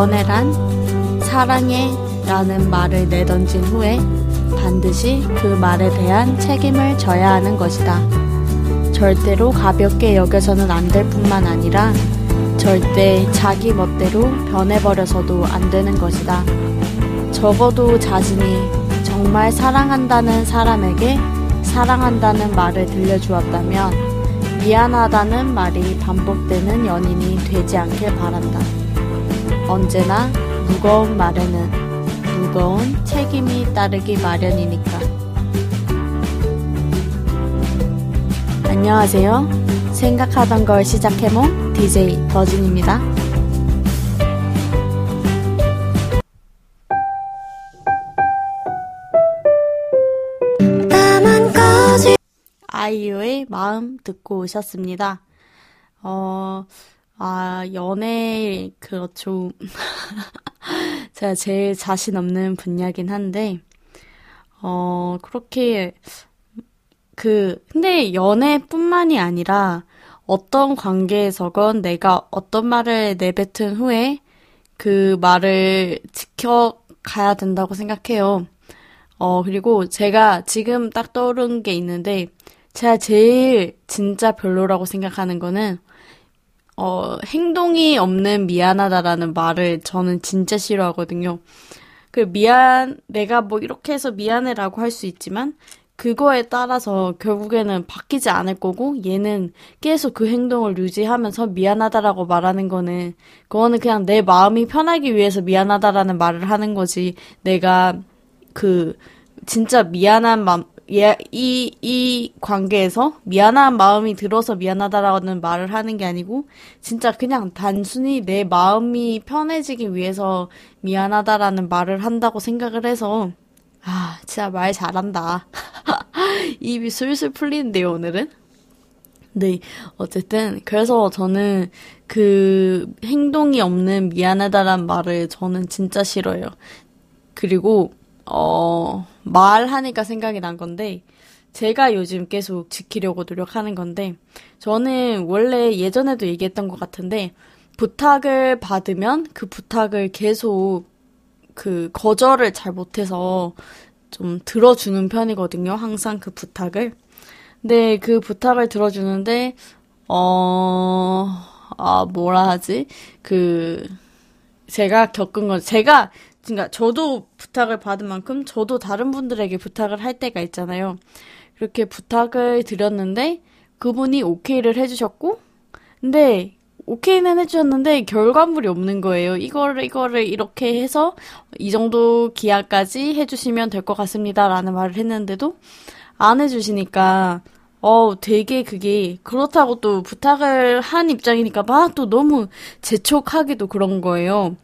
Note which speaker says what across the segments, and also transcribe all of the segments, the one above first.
Speaker 1: 연애란 사랑해 라는 말을 내던진 후에 반드시 그 말에 대한 책임을 져야 하는 것이다. 절대로 가볍게 여겨서는 안 될 뿐만 아니라 절대 자기 멋대로 변해버려서도 안 되는 것이다. 적어도 자신이 정말 사랑한다는 사람에게 사랑한다는 말을 들려주었다면 미안하다는 말이 반복되는 연인이 되지 않길 바란다. 언제나 무거운 말에는 무거운 책임이 따르기 마련이니까. 안녕하세요. 생각하던 걸 시작해몽 DJ 버진입니다. 아이유의 마음 듣고 오셨습니다. 어, 아, 연애, 그렇죠. 제가 제일 자신 없는 분야긴 한데, 어, 그렇게, 그, 근데 연애뿐만이 아니라 어떤 관계에서건 내가 어떤 말을 내뱉은 후에 그 말을 지켜가야 된다고 생각해요. 어, 그리고 제가 지금 딱 떠오른 게 있는데, 제가 제일 진짜 별로라고 생각하는 거는 어, 행동이 없는 미안하다라는 말을 저는 진짜 싫어하거든요. 그 미안, 내가 뭐 이렇게 해서 미안해라고 할 수 있지만 그거에 따라서 결국에는 바뀌지 않을 거고 얘는 계속 그 행동을 유지하면서 미안하다라고 말하는 거는 그거는 그냥 내 마음이 편하기 위해서 미안하다라는 말을 하는 거지 내가 그 진짜 미안한 맘, 예, 이, 이 관계에서 미안한 마음이 들어서 미안하다라는 말을 하는 게 아니고, 진짜 그냥 단순히 내 마음이 편해지기 위해서 미안하다라는 말을 한다고 생각을 해서, 아, 진짜 말 잘한다. 입이 술술 풀리는데요, 오늘은? 네, 어쨌든, 그래서 저는 그 행동이 없는 미안하다라는 말을 저는 진짜 싫어요. 그리고, 어, 말하니까 생각이 난 건데, 제가 요즘 계속 지키려고 노력하는 건데, 저는 원래 예전에도 얘기했던 것 같은데, 부탁을 받으면 그 부탁을 계속 그 거절을 잘 못해서 좀 들어주는 편이거든요. 항상 그 부탁을. 근데 그 부탁을 들어주는데, 어, 아, 뭐라 하지? 그, 제가 겪은 건, 제가 그러니까 저도 부탁을 받은 만큼 저도 다른 분들에게 부탁을 할 때가 있잖아요. 그렇게 부탁을 드렸는데 그분이 오케이를 해주셨고, 근데 오케이는 해주셨는데 결과물이 없는 거예요. 이거를 이거를 이렇게 해서 이 정도 기한까지 해주시면 될 것 같습니다라는 말을 했는데도 안 해주시니까 어 되게 그게 그렇다고 또 부탁을 한 입장이니까 막 또 너무 재촉하기도 그런 거예요.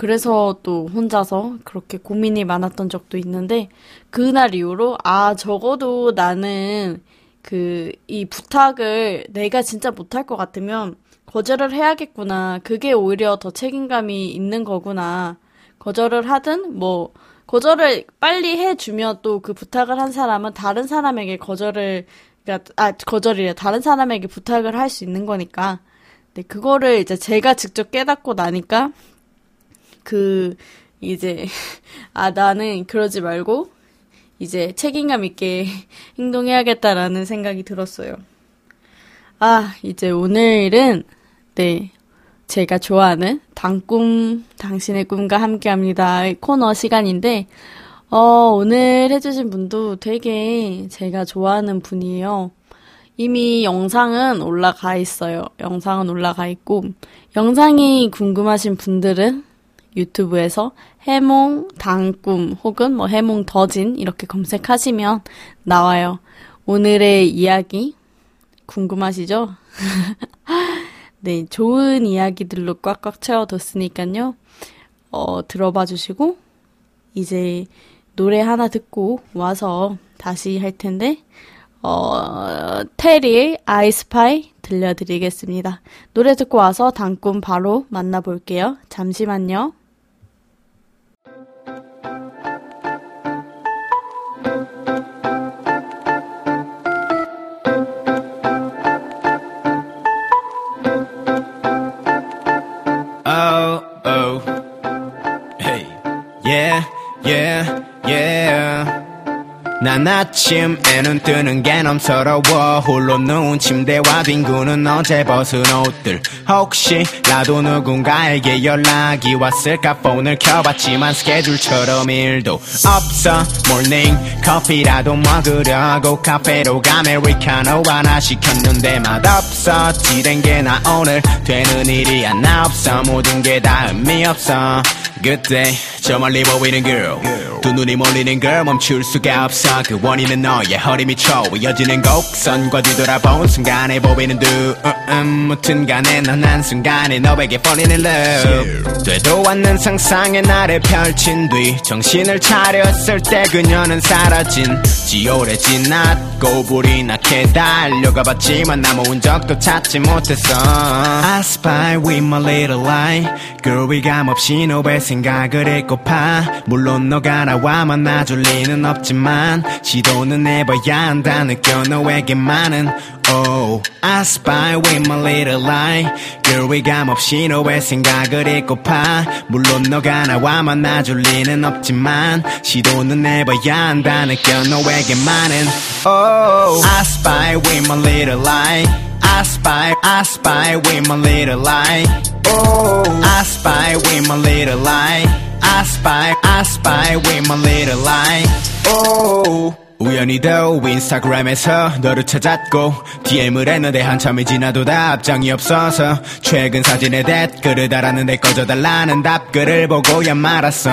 Speaker 1: 그래서 또 혼자서 그렇게 고민이 많았던 적도 있는데 그날 이후로 아 적어도 나는 그 이 부탁을 내가 진짜 못할 것 같으면 거절을 해야겠구나. 그게 오히려 더 책임감이 있는 거구나. 거절을 하든 뭐 거절을 빨리 해주면 또 그 부탁을 한 사람은 다른 사람에게 거절을 그러니까 아 거절이래 다른 사람에게 부탁을 할 수 있는 거니까. 네 그거를 이제 제가 직접 깨닫고 나니까 그 이제 아 나는 그러지 말고 이제 책임감 있게 행동해야겠다라는 생각이 들었어요. 아, 이제 오늘은 네. 제가 좋아하는 당꿈 당신의 꿈과 함께 합니다 코너 시간인데 어, 오늘 해 주신 분도 되게 제가 좋아하는 분이에요. 이미 영상은 올라가 있어요. 영상은 올라가 있고 영상이 궁금하신 분들은 유튜브에서 해몽 당꿈 혹은 뭐 해몽 더진 이렇게 검색하시면 나와요. 오늘의 이야기 궁금하시죠? 네, 좋은 이야기들로 꽉꽉 채워뒀으니까요. 어, 들어봐 주시고 이제 노래 하나 듣고 와서 다시 할 텐데 어, 테리의 아이스파이 들려드리겠습니다. 노래 듣고 와서 당꿈 바로 만나볼게요. 잠시만요.
Speaker 2: 난 아침에 눈 뜨는 게 넘 서러워. 홀로 누운 침대와 뒹구는 어제 벗은 옷들. 혹시라도 누군가에게 연락이 왔을까? 폰을 켜봤지만 스케줄처럼 일도 없어. 모닝 커피라도 먹으려고 카페로 아메리카노 하나 시켰는데 맛없어. 지된 게 나 오늘 되는 일 하나 없어. 모든 게 다 의미 없어. 그때 저 멀리 보이는 girl. 두 눈이 몰리는 걸 멈출 수가 없어. 그 원인은 너의 허리 미쳐 이어지는 곡선과 뒤돌아본 순간에 보이는 두 음, 무튼 간에 넌 한순간에 너에게 in love 되도 않는 상상의 나를 펼친 뒤 정신을 차렸을 때 그녀는 사라진 지 오래 지났고 불이 나게 달려가 봤지만 나 모은 적도 찾지 못했어. I spy with my little eye. Girl 위감 없이 너의 생각을 읽고파. 물론 너가 나와 만나줄 리는 없지만 시도 는 해봐야 한다 느껴 너에게만은 Oh I spy with my little eye Girl 위감 없이 너의 생각을 읽고파 물론 너가 나와 만나줄 리는 없지만 시도는 해봐야 한다 느껴 너에게만은 Oh I spy with my little eye I spy, I spy with my little eye. Oh, I spy with my little eye. I spy, I spy with my little eye. Oh. 우연히도 인스타그램에서 너를 찾았고 DM을 했는데 한참이 지나도 답장이 없어서 최근 사진에 댓글을 달았는데 꺼져달라는 답글을 보고야 말았어.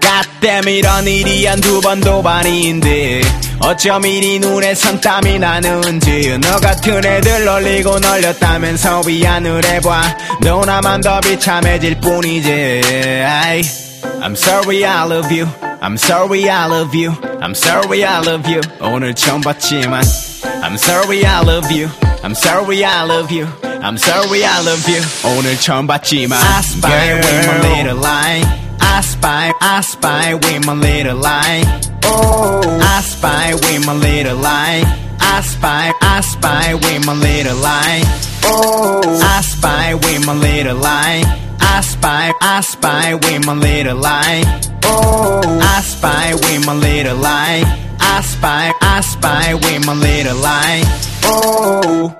Speaker 2: 가땜 이런 일이 한 두 번도 아닌데 어쩜 이리 눈에 선땀이 나는지 너 같은 애들 놀리고 널렸다면서 위안을 해봐. 너 나만 더 비참해질 뿐이지. 아이. I'm sorry I love you I'm sorry I love you I'm sorry I love you 오늘 처음 봤지만 I'm sorry I love you I'm sorry I love you I'm sorry I love you 오늘 처음 봤지만 I spy with my little lie I spy I spy with my little lie Oh I spy with my little lie I spy I spy with my little lie Oh I spy with my little lie I spy, I spy with my little eye. Oh, I spy with my little eye. I spy, I spy with my little eye. Oh.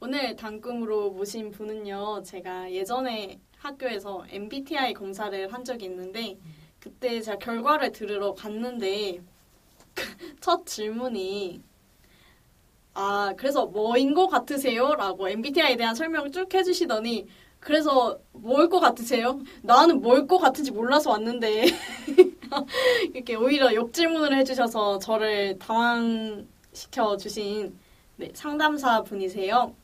Speaker 3: 오늘 단꿈으로 모신 분은요, 제가 예전에 학교에서 MBTI 검사를 한 적이 있는데, 그때 제가 결과를 들으러 갔는데, 첫 질문이, 아, 그래서 뭐인 것 같으세요? 라고 MBTI에 대한 설명을 쭉 해주시더니, 그래서 뭘 것 같으세요? 나는 뭘 것 같은지 몰라서 왔는데, 이렇게 오히려 역질문을 해주셔서 저를 당황시켜 주신 네, 상담사 분이세요.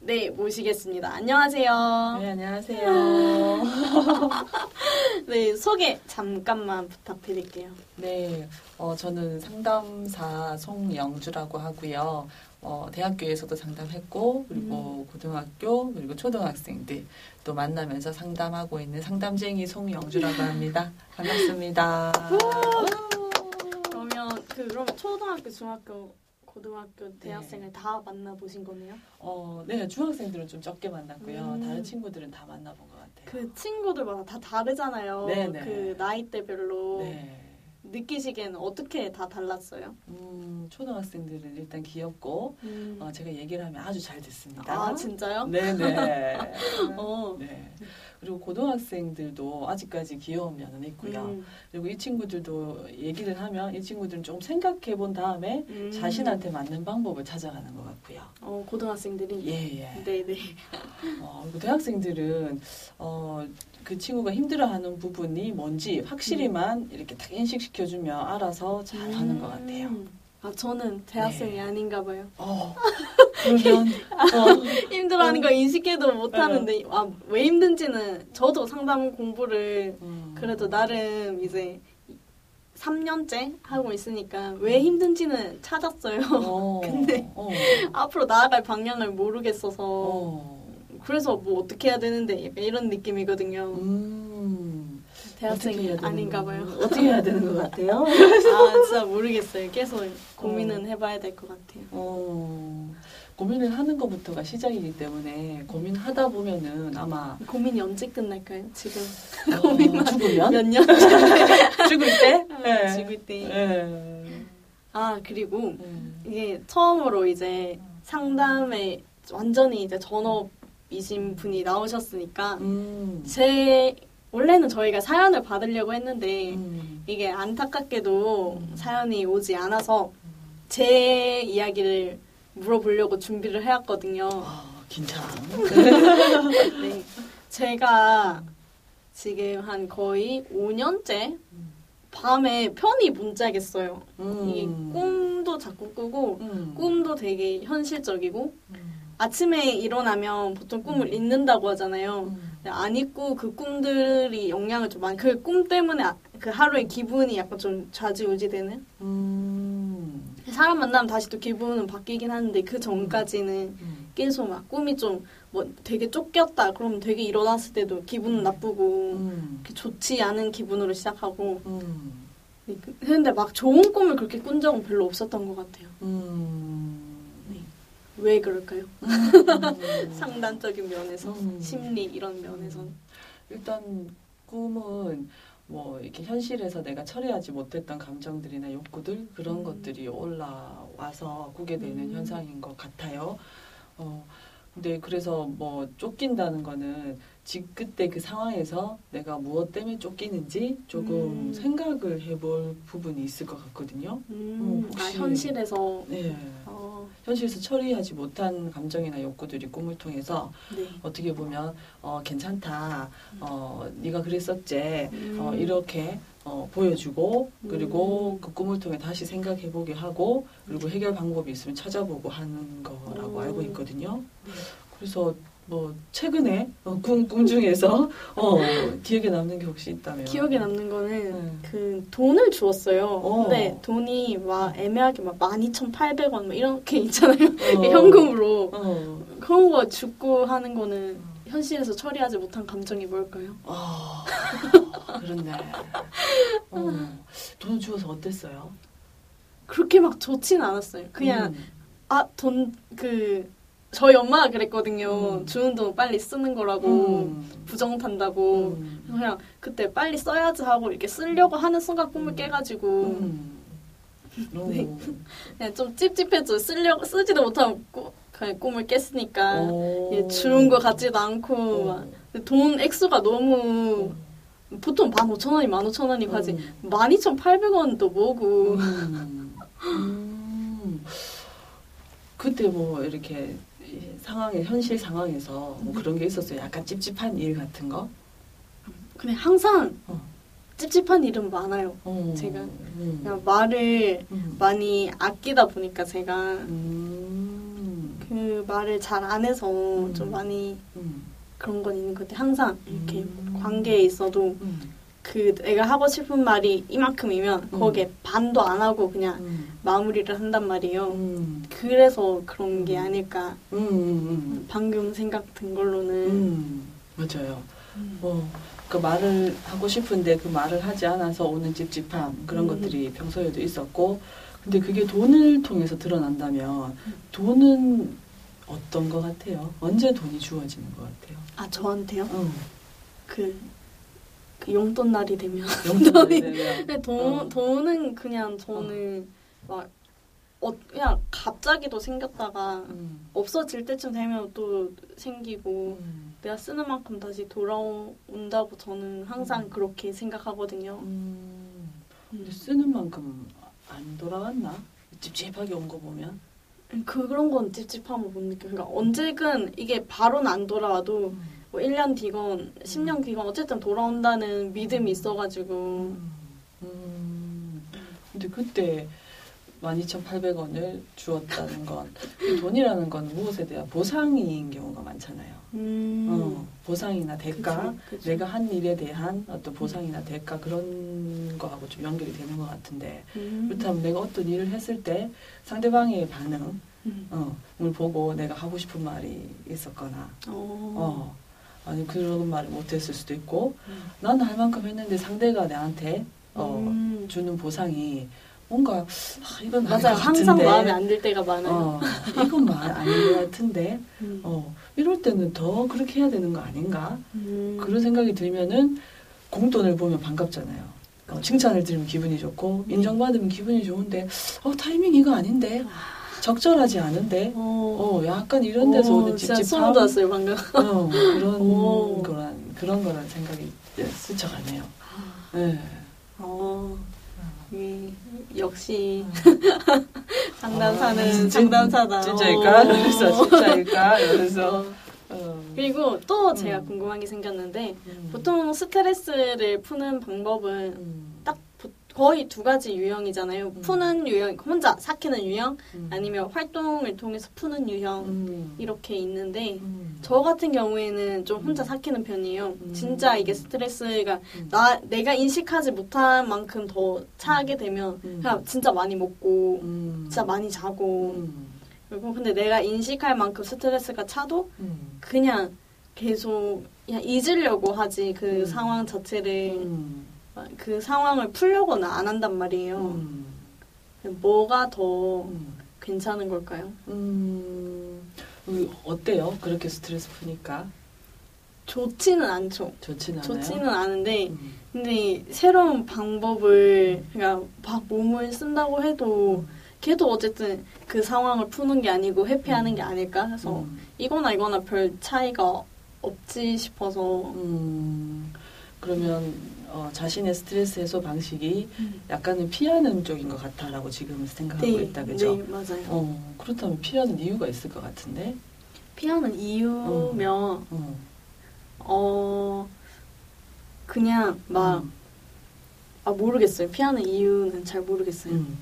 Speaker 3: 네, 모시겠습니다. 안녕하세요.
Speaker 4: 네, 안녕하세요.
Speaker 3: 네, 소개 잠깐만 부탁드릴게요.
Speaker 4: 네, 어, 저는 상담사 송영주라고 하고요. 어, 대학교에서도 상담했고, 그리고 고등학교, 그리고 초등학생들 또 만나면서 상담하고 있는 상담쟁이 송영주라고 합니다. 반갑습니다.
Speaker 3: 그러면 그 그럼 초등학교, 중학교, 고등학교 대학생을 다 만나보신 거네요?
Speaker 4: 어, 네, 중학생들은 좀 적게 만났고요.
Speaker 3: 음.
Speaker 4: 다른 친구들은 다 만나본 것 같아요.
Speaker 3: 그 친구들마다 다 다르잖아요.
Speaker 4: 네네.
Speaker 3: 그 나이대별로
Speaker 4: 네.
Speaker 3: 느끼시기에는 어떻게 다 달랐어요?
Speaker 4: 음, 초등학생들은 일단 귀엽고, 어, 제가 얘기를 하면 아주 잘 듣습니다.
Speaker 3: 아 진짜요?
Speaker 4: 네네.
Speaker 3: 어.
Speaker 4: 네. 그리고 고등학생들도 아직까지 귀여운 면은 있고요.
Speaker 3: 음,
Speaker 4: 그리고 이 친구들도 얘기를 하면 이 친구들은 좀 생각해 본 다음에
Speaker 3: 음.
Speaker 4: 자신한테 맞는 방법을 찾아가는 것 같고요.
Speaker 3: 어 고등학생들이
Speaker 4: 예, 예.
Speaker 3: 네네
Speaker 4: 어, 그리고 대학생들은 어, 그 친구가 힘들어하는 부분이 뭔지 확실히만 이렇게 딱 인식시켜주면 알아서 잘 하는 것 같아요.
Speaker 3: 음. 아 저는 대학생이
Speaker 4: 네.
Speaker 3: 아닌가 봐요.
Speaker 4: 어, 그러면 어,
Speaker 3: 힘들어하는 거 인식해도 못
Speaker 4: 네.
Speaker 3: 하는데 아, 왜 힘든지는 저도 상담 공부를
Speaker 4: 음,
Speaker 3: 그래도 나름 이제 3년째 하고 있으니까 왜 힘든지는 찾았어요.
Speaker 4: 어,
Speaker 3: 근데
Speaker 4: 어,
Speaker 3: 앞으로 나아갈 방향을 모르겠어서
Speaker 4: 어,
Speaker 3: 그래서 뭐 어떻게 해야 되는데 약간 이런 느낌이거든요.
Speaker 4: 음.
Speaker 3: 대학생이 아닌가
Speaker 4: 거-
Speaker 3: 봐요.
Speaker 4: 어떻게 해야 되는 것 같아요?
Speaker 3: 아 진짜 모르겠어요. 계속 고민은 해봐야 될 것 같아요.
Speaker 4: 어, 고민을 하는 것부터가 시작이기 때문에 고민하다 보면은 아마
Speaker 3: 고민이 언제 끝날까요? 지금
Speaker 4: 어,
Speaker 3: 고민만
Speaker 4: 죽으면
Speaker 3: 몇 년?
Speaker 4: 죽을 때, 네.
Speaker 3: 죽을 때.
Speaker 4: 네.
Speaker 3: 아 그리고
Speaker 4: 음.
Speaker 3: 이게 처음으로 이제 상담에 완전히 이제 전업 이신 분이 나오셨으니까
Speaker 4: 음.
Speaker 3: 제 원래는 저희가 사연을 받으려고 했는데
Speaker 4: 음.
Speaker 3: 이게 안타깝게도
Speaker 4: 음.
Speaker 3: 사연이 오지 않아서 제 이야기를 물어보려고 준비를 해왔거든요.
Speaker 4: 아, 긴장.
Speaker 3: 네. 제가 지금 한 거의 5년째 밤에 편히 못 자겠어요. 이게
Speaker 4: 음.
Speaker 3: 꿈도 자꾸 꾸고
Speaker 4: 음.
Speaker 3: 꿈도 되게 현실적이고
Speaker 4: 음.
Speaker 3: 아침에 일어나면 보통 꿈을 잊는다고 하잖아요.
Speaker 4: 음.
Speaker 3: 안 잊고 그 꿈들이 영향을 좀 많이 그 꿈 때문에 아- 그 하루의 기분이 약간 좀 좌지우지되는
Speaker 4: 음.
Speaker 3: 사람 만나면 다시 또 기분은 바뀌긴 하는데 그 전까지는
Speaker 4: 음.
Speaker 3: 계속 막 꿈이 좀 뭐 되게 쫓겼다 그러면 되게 일어났을 때도 기분 나쁘고
Speaker 4: 음.
Speaker 3: 이렇게 좋지 않은 기분으로 시작하고
Speaker 4: 음.
Speaker 3: 근데 막 좋은 꿈을 그렇게 꾼 적은 별로 없었던 것 같아요.
Speaker 4: 음.
Speaker 3: 왜 그럴까요?
Speaker 4: 음.
Speaker 3: 상단적인 면에서
Speaker 4: 음.
Speaker 3: 심리 이런 면에서는
Speaker 4: 일단 꿈은 뭐 이렇게 현실에서 내가 처리하지 못했던 감정들이나 욕구들 그런
Speaker 3: 음.
Speaker 4: 것들이 올라와서 꾸게 되는
Speaker 3: 음.
Speaker 4: 현상인 것 같아요. 어 근데 그래서 뭐 쫓긴다는 거는 지 그때 그 상황에서 내가 무엇 때문에 쫓기는지 조금
Speaker 3: 음.
Speaker 4: 생각을 해볼 부분이 있을 것 같거든요.
Speaker 3: 음, 아
Speaker 4: 혹시-
Speaker 3: 현실에서
Speaker 4: 네.
Speaker 3: 어,
Speaker 4: 현실에서 처리하지 못한 감정이나 욕구들이 꿈을 통해서
Speaker 3: 네.
Speaker 4: 어떻게 보면 어 괜찮다 어 네가 그랬었지 어
Speaker 3: 음.
Speaker 4: 이렇게 어 보여주고 그리고
Speaker 3: 음.
Speaker 4: 그 꿈을 통해 다시 생각해 보게 하고 그리고 해결 방법이 있으면 찾아보고 하는 거라고
Speaker 3: 오.
Speaker 4: 알고 있거든요.
Speaker 3: 네.
Speaker 4: 그래서 뭐 최근에 어, 꿈, 꿈 중에서 어 기억에 남는 게 혹시 있다면
Speaker 3: 기억에 남는 거는
Speaker 4: 음.
Speaker 3: 그 돈을 주었어요.
Speaker 4: 어.
Speaker 3: 근데 돈이 막 애매하게 막 12,800원 막 이렇게 있잖아요.
Speaker 4: 어.
Speaker 3: 현금으로.
Speaker 4: 어.
Speaker 3: 그런 거 죽고 하는 거는 현실에서 처리하지 못한 감정이 뭘까요?
Speaker 4: 아 그렇네. 어. 돈 주어서 어땠어요?
Speaker 3: 그렇게 막 좋지는 않았어요. 그냥
Speaker 4: 음.
Speaker 3: 아 돈 그 저희 엄마가 그랬거든요.
Speaker 4: 음.
Speaker 3: 주는 돈 빨리 쓰는 거라고
Speaker 4: 음.
Speaker 3: 부정 탄다고.
Speaker 4: 음.
Speaker 3: 그냥 그때 빨리 써야지 하고 이렇게 쓰려고 하는 순간 꿈을
Speaker 4: 음.
Speaker 3: 깨가지고
Speaker 4: 음.
Speaker 3: 네.
Speaker 4: 오.
Speaker 3: 그냥 좀 찝찝해져 쓰려고 쓰지도 못하고 꾸- 그냥 꿈을 깼으니까
Speaker 4: 오.
Speaker 3: 예, 주는 거 같지도 않고 돈 액수가 너무 보통 15,000원이 15,000원이 가지
Speaker 4: 음.
Speaker 3: 12,800원도 뭐고
Speaker 4: 음. 음. 그때 뭐 이렇게 이 상황에 현실 상황에서 뭐 그런 게 있었어요. 약간 찝찝한 일 같은 거.
Speaker 3: 근데 항상
Speaker 4: 어.
Speaker 3: 찝찝한 일은 많아요.
Speaker 4: 어.
Speaker 3: 제가
Speaker 4: 음.
Speaker 3: 말을
Speaker 4: 음.
Speaker 3: 많이 아끼다 보니까 제가
Speaker 4: 음.
Speaker 3: 그 말을 잘 안 해서
Speaker 4: 음.
Speaker 3: 좀 많이
Speaker 4: 음.
Speaker 3: 그런 건 있는 것 같아요. 항상 이렇게
Speaker 4: 음.
Speaker 3: 관계에 있어도
Speaker 4: 음.
Speaker 3: 그 내가 하고 싶은 말이 이만큼이면
Speaker 4: 음.
Speaker 3: 거기에 반도 안 하고 그냥
Speaker 4: 음.
Speaker 3: 마무리를 한단 말이에요.
Speaker 4: 음.
Speaker 3: 그래서 그런 게
Speaker 4: 음.
Speaker 3: 아닐까. 방금 생각 든 걸로는
Speaker 4: 음. 맞아요.
Speaker 3: 음.
Speaker 4: 뭐, 그 말을 하고 싶은데 그 말을 하지 않아서 오는 찝찝함 그런
Speaker 3: 음.
Speaker 4: 것들이 평소에도 있었고 근데 그게 돈을 통해서 드러난다면
Speaker 3: 음.
Speaker 4: 돈은 어떤 것 같아요? 언제 돈이 주어지는 것 같아요?
Speaker 3: 아 저한테요?
Speaker 4: 응.
Speaker 3: 그, 그 용돈 날이 되면
Speaker 4: 용돈이
Speaker 3: 근데 돈,
Speaker 4: 어.
Speaker 3: 돈은 그냥 저는 막 어, 그냥 갑자기도 생겼다가
Speaker 4: 음.
Speaker 3: 없어질 때쯤 되면 또 생기고
Speaker 4: 음.
Speaker 3: 내가 쓰는 만큼 다시 돌아온다고 저는 항상
Speaker 4: 음.
Speaker 3: 그렇게 생각하거든요.
Speaker 4: 음. 근데
Speaker 3: 음.
Speaker 4: 쓰는 만큼 안 돌아왔나? 찝찝하게 온 거 보면
Speaker 3: 그런 건 찝찝함을 못 느껴요. 그러니까 언제든 이게 바로는 안 돌아와도 뭐 1년 뒤건 10년 뒤건 어쨌든 돌아온다는 믿음이 있어가지고
Speaker 4: 음. 음. 근데 그때 12,800원을 주었다는 건, 이 돈이라는 건 무엇에 대한 보상인 경우가 많잖아요.
Speaker 3: 음.
Speaker 4: 어, 보상이나 대가,
Speaker 3: 그쵸, 그쵸.
Speaker 4: 내가 한 일에 대한 어떤 보상이나 대가 그런 거하고 좀 연결이 되는 것 같은데,
Speaker 3: 음.
Speaker 4: 그렇다면 내가 어떤 일을 했을 때 상대방의 반응,
Speaker 3: 음.
Speaker 4: 어, 을 보고 내가 하고 싶은 말이 있었거나,
Speaker 3: 어.
Speaker 4: 어, 아니 그런 말을 못했을 수도 있고
Speaker 3: 음.
Speaker 4: 나는 할 만큼 했는데 상대가 나한테 어,
Speaker 3: 음.
Speaker 4: 주는 보상이 뭔가 아, 이건. 것
Speaker 3: 항상. 마음에 안 들 때가 많아요.
Speaker 4: 어, 이건 말 아닌 것 같은데
Speaker 3: 음.
Speaker 4: 어, 이럴 때는 더 그렇게 해야 되는 거 아닌가
Speaker 3: 음.
Speaker 4: 그런 생각이 들면은 공돈을 보면 반갑잖아요. 어, 칭찬을 들으면 기분이 좋고
Speaker 3: 네.
Speaker 4: 인정받으면 기분이 좋은데 어 타이밍 이거 아닌데 적절하지 않은데
Speaker 3: 어,
Speaker 4: 어 약간 이런 데서
Speaker 3: 어,
Speaker 4: 오는 찝찝함
Speaker 3: 소름 돋았어요 방금.
Speaker 4: 어, 그런
Speaker 3: 오.
Speaker 4: 거란 그런 거란 생각이 예, 스쳐가네요. 네.
Speaker 3: 어, 이, 역시
Speaker 4: 아,
Speaker 3: 상담사는
Speaker 4: 진-
Speaker 3: 상담사다.
Speaker 4: 진짜일까?
Speaker 3: 어.
Speaker 4: 그래서 진짜일까? 그래서
Speaker 3: 어.
Speaker 4: 어,
Speaker 3: 그리고 또 제가
Speaker 4: 음.
Speaker 3: 궁금한 게 생겼는데
Speaker 4: 음.
Speaker 3: 보통 스트레스를 푸는 방법은
Speaker 4: 음.
Speaker 3: 거의 두 가지 유형이잖아요.
Speaker 4: 음.
Speaker 3: 푸는 유형, 혼자 삭히는 유형,
Speaker 4: 음.
Speaker 3: 아니면 활동을 통해서 푸는 유형
Speaker 4: 음.
Speaker 3: 이렇게 있는데
Speaker 4: 음.
Speaker 3: 저 같은 경우에는 좀 혼자
Speaker 4: 음.
Speaker 3: 삭히는 편이에요.
Speaker 4: 음.
Speaker 3: 진짜 이게 스트레스가
Speaker 4: 음.
Speaker 3: 나 내가 인식하지 못한 만큼 더 차게 되면
Speaker 4: 음.
Speaker 3: 그냥 진짜 많이 먹고
Speaker 4: 음.
Speaker 3: 진짜 많이 자고
Speaker 4: 음.
Speaker 3: 그리고 근데 내가 인식할 만큼 스트레스가 차도
Speaker 4: 음.
Speaker 3: 그냥 계속 그냥 잊으려고 하지 그
Speaker 4: 음.
Speaker 3: 상황 자체를
Speaker 4: 음.
Speaker 3: 그 상황을 풀려고는 안 한단 말이에요.
Speaker 4: 음.
Speaker 3: 뭐가 더
Speaker 4: 음.
Speaker 3: 괜찮은 걸까요?
Speaker 4: 음. 음, 어때요? 그렇게 스트레스 푸니까
Speaker 3: 좋지는 않죠.
Speaker 4: 좋지는.
Speaker 3: 좋지는 않은데
Speaker 4: 음.
Speaker 3: 근데 새로운 방법을 그러니까 막 몸을 쓴다고 해도 걔도 어쨌든 그 상황을 푸는 게 아니고 회피하는 게 아닐까 해서
Speaker 4: 음.
Speaker 3: 이거나 이거나 별 차이가 없지 싶어서
Speaker 4: 음. 그러면 어, 자신의 스트레스 해소 방식이
Speaker 3: 음.
Speaker 4: 약간은 피하는 쪽인 것 같다라고 지금 생각하고 있다, 그죠?
Speaker 3: 네 맞아요.
Speaker 4: 어, 그렇다면 피하는 이유가 있을 것 같은데.
Speaker 3: 피하는 이유면
Speaker 4: 어.
Speaker 3: 어 그냥 막
Speaker 4: 음.
Speaker 3: 아 모르겠어요. 피하는 이유는 잘 모르겠어요.
Speaker 4: 음.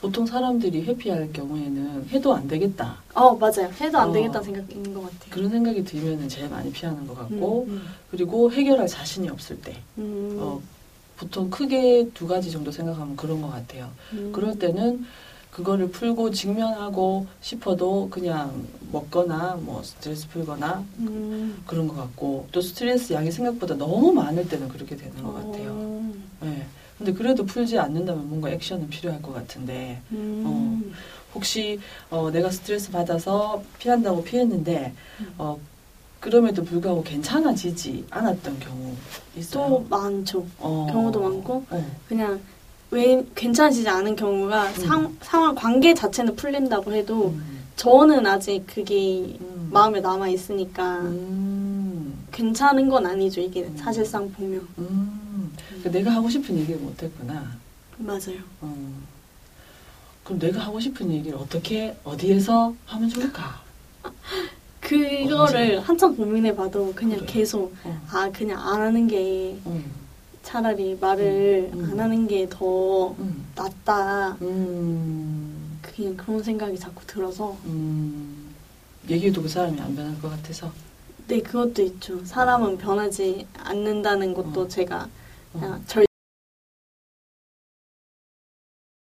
Speaker 4: 보통 사람들이 회피할 경우에는 해도 안 되겠다.
Speaker 3: 어 맞아요. 해도 안
Speaker 4: 어.
Speaker 3: 되겠다는 생각인 것 같아요.
Speaker 4: 그런 생각이 들면은 제일 많이 피하는 것 같고,
Speaker 3: 음,
Speaker 4: 그리고 해결할 자신이 없을 때,
Speaker 3: 음,
Speaker 4: 어, 보통 크게 두 가지 정도 생각하면 그런 것 같아요.
Speaker 3: 음.
Speaker 4: 그럴 때는 그거를 풀고 직면하고 싶어도 그냥 먹거나 뭐 스트레스 풀거나
Speaker 3: 음.
Speaker 4: 그런 것 같고, 또 스트레스 양이 생각보다 너무 많을 때는 그렇게 되는 것 같아요.
Speaker 3: 어,
Speaker 4: 네. 근데 그래도 풀지 않는다면 뭔가 액션은 필요할 것 같은데,
Speaker 3: 음.
Speaker 4: 혹시 어, 내가 스트레스 받아서 피한다고 피했는데
Speaker 3: 음.
Speaker 4: 어, 그럼에도 불구하고 괜찮아지지 않았던 경우 있어요.
Speaker 3: 또 많죠.
Speaker 4: 어.
Speaker 3: 경우도 많고
Speaker 4: 어.
Speaker 3: 그냥 왜 괜찮아지지 않은 경우가
Speaker 4: 음.
Speaker 3: 상, 상황 관계 자체는 풀린다고 해도
Speaker 4: 음.
Speaker 3: 저는 아직 그게
Speaker 4: 음.
Speaker 3: 마음에 남아 있으니까
Speaker 4: 음.
Speaker 3: 괜찮은 건 아니죠. 이게
Speaker 4: 음.
Speaker 3: 사실상 보면
Speaker 4: 음. 그러니까 내가 하고 싶은 얘기를 못했구나.
Speaker 3: 맞아요.
Speaker 4: 어. 그럼 내가 하고 싶은 얘기를 어떻게 어디에서 하면 좋을까?
Speaker 3: 그거를
Speaker 4: 맞아요.
Speaker 3: 한참 고민해봐도 그냥
Speaker 4: 그래.
Speaker 3: 계속
Speaker 4: 어.
Speaker 3: 아 그냥 안 하는 게
Speaker 4: 음.
Speaker 3: 차라리 말을
Speaker 4: 음. 음.
Speaker 3: 안 하는 게더
Speaker 4: 음.
Speaker 3: 낫다.
Speaker 4: 음.
Speaker 3: 그냥 그런 생각이 자꾸 들어서
Speaker 4: 음. 얘기해도 그 사람이 안 변할 것 같아서.
Speaker 3: 네 그것도 있죠. 사람은 변하지 않는다는 것도
Speaker 4: 어.
Speaker 3: 제가
Speaker 4: 어.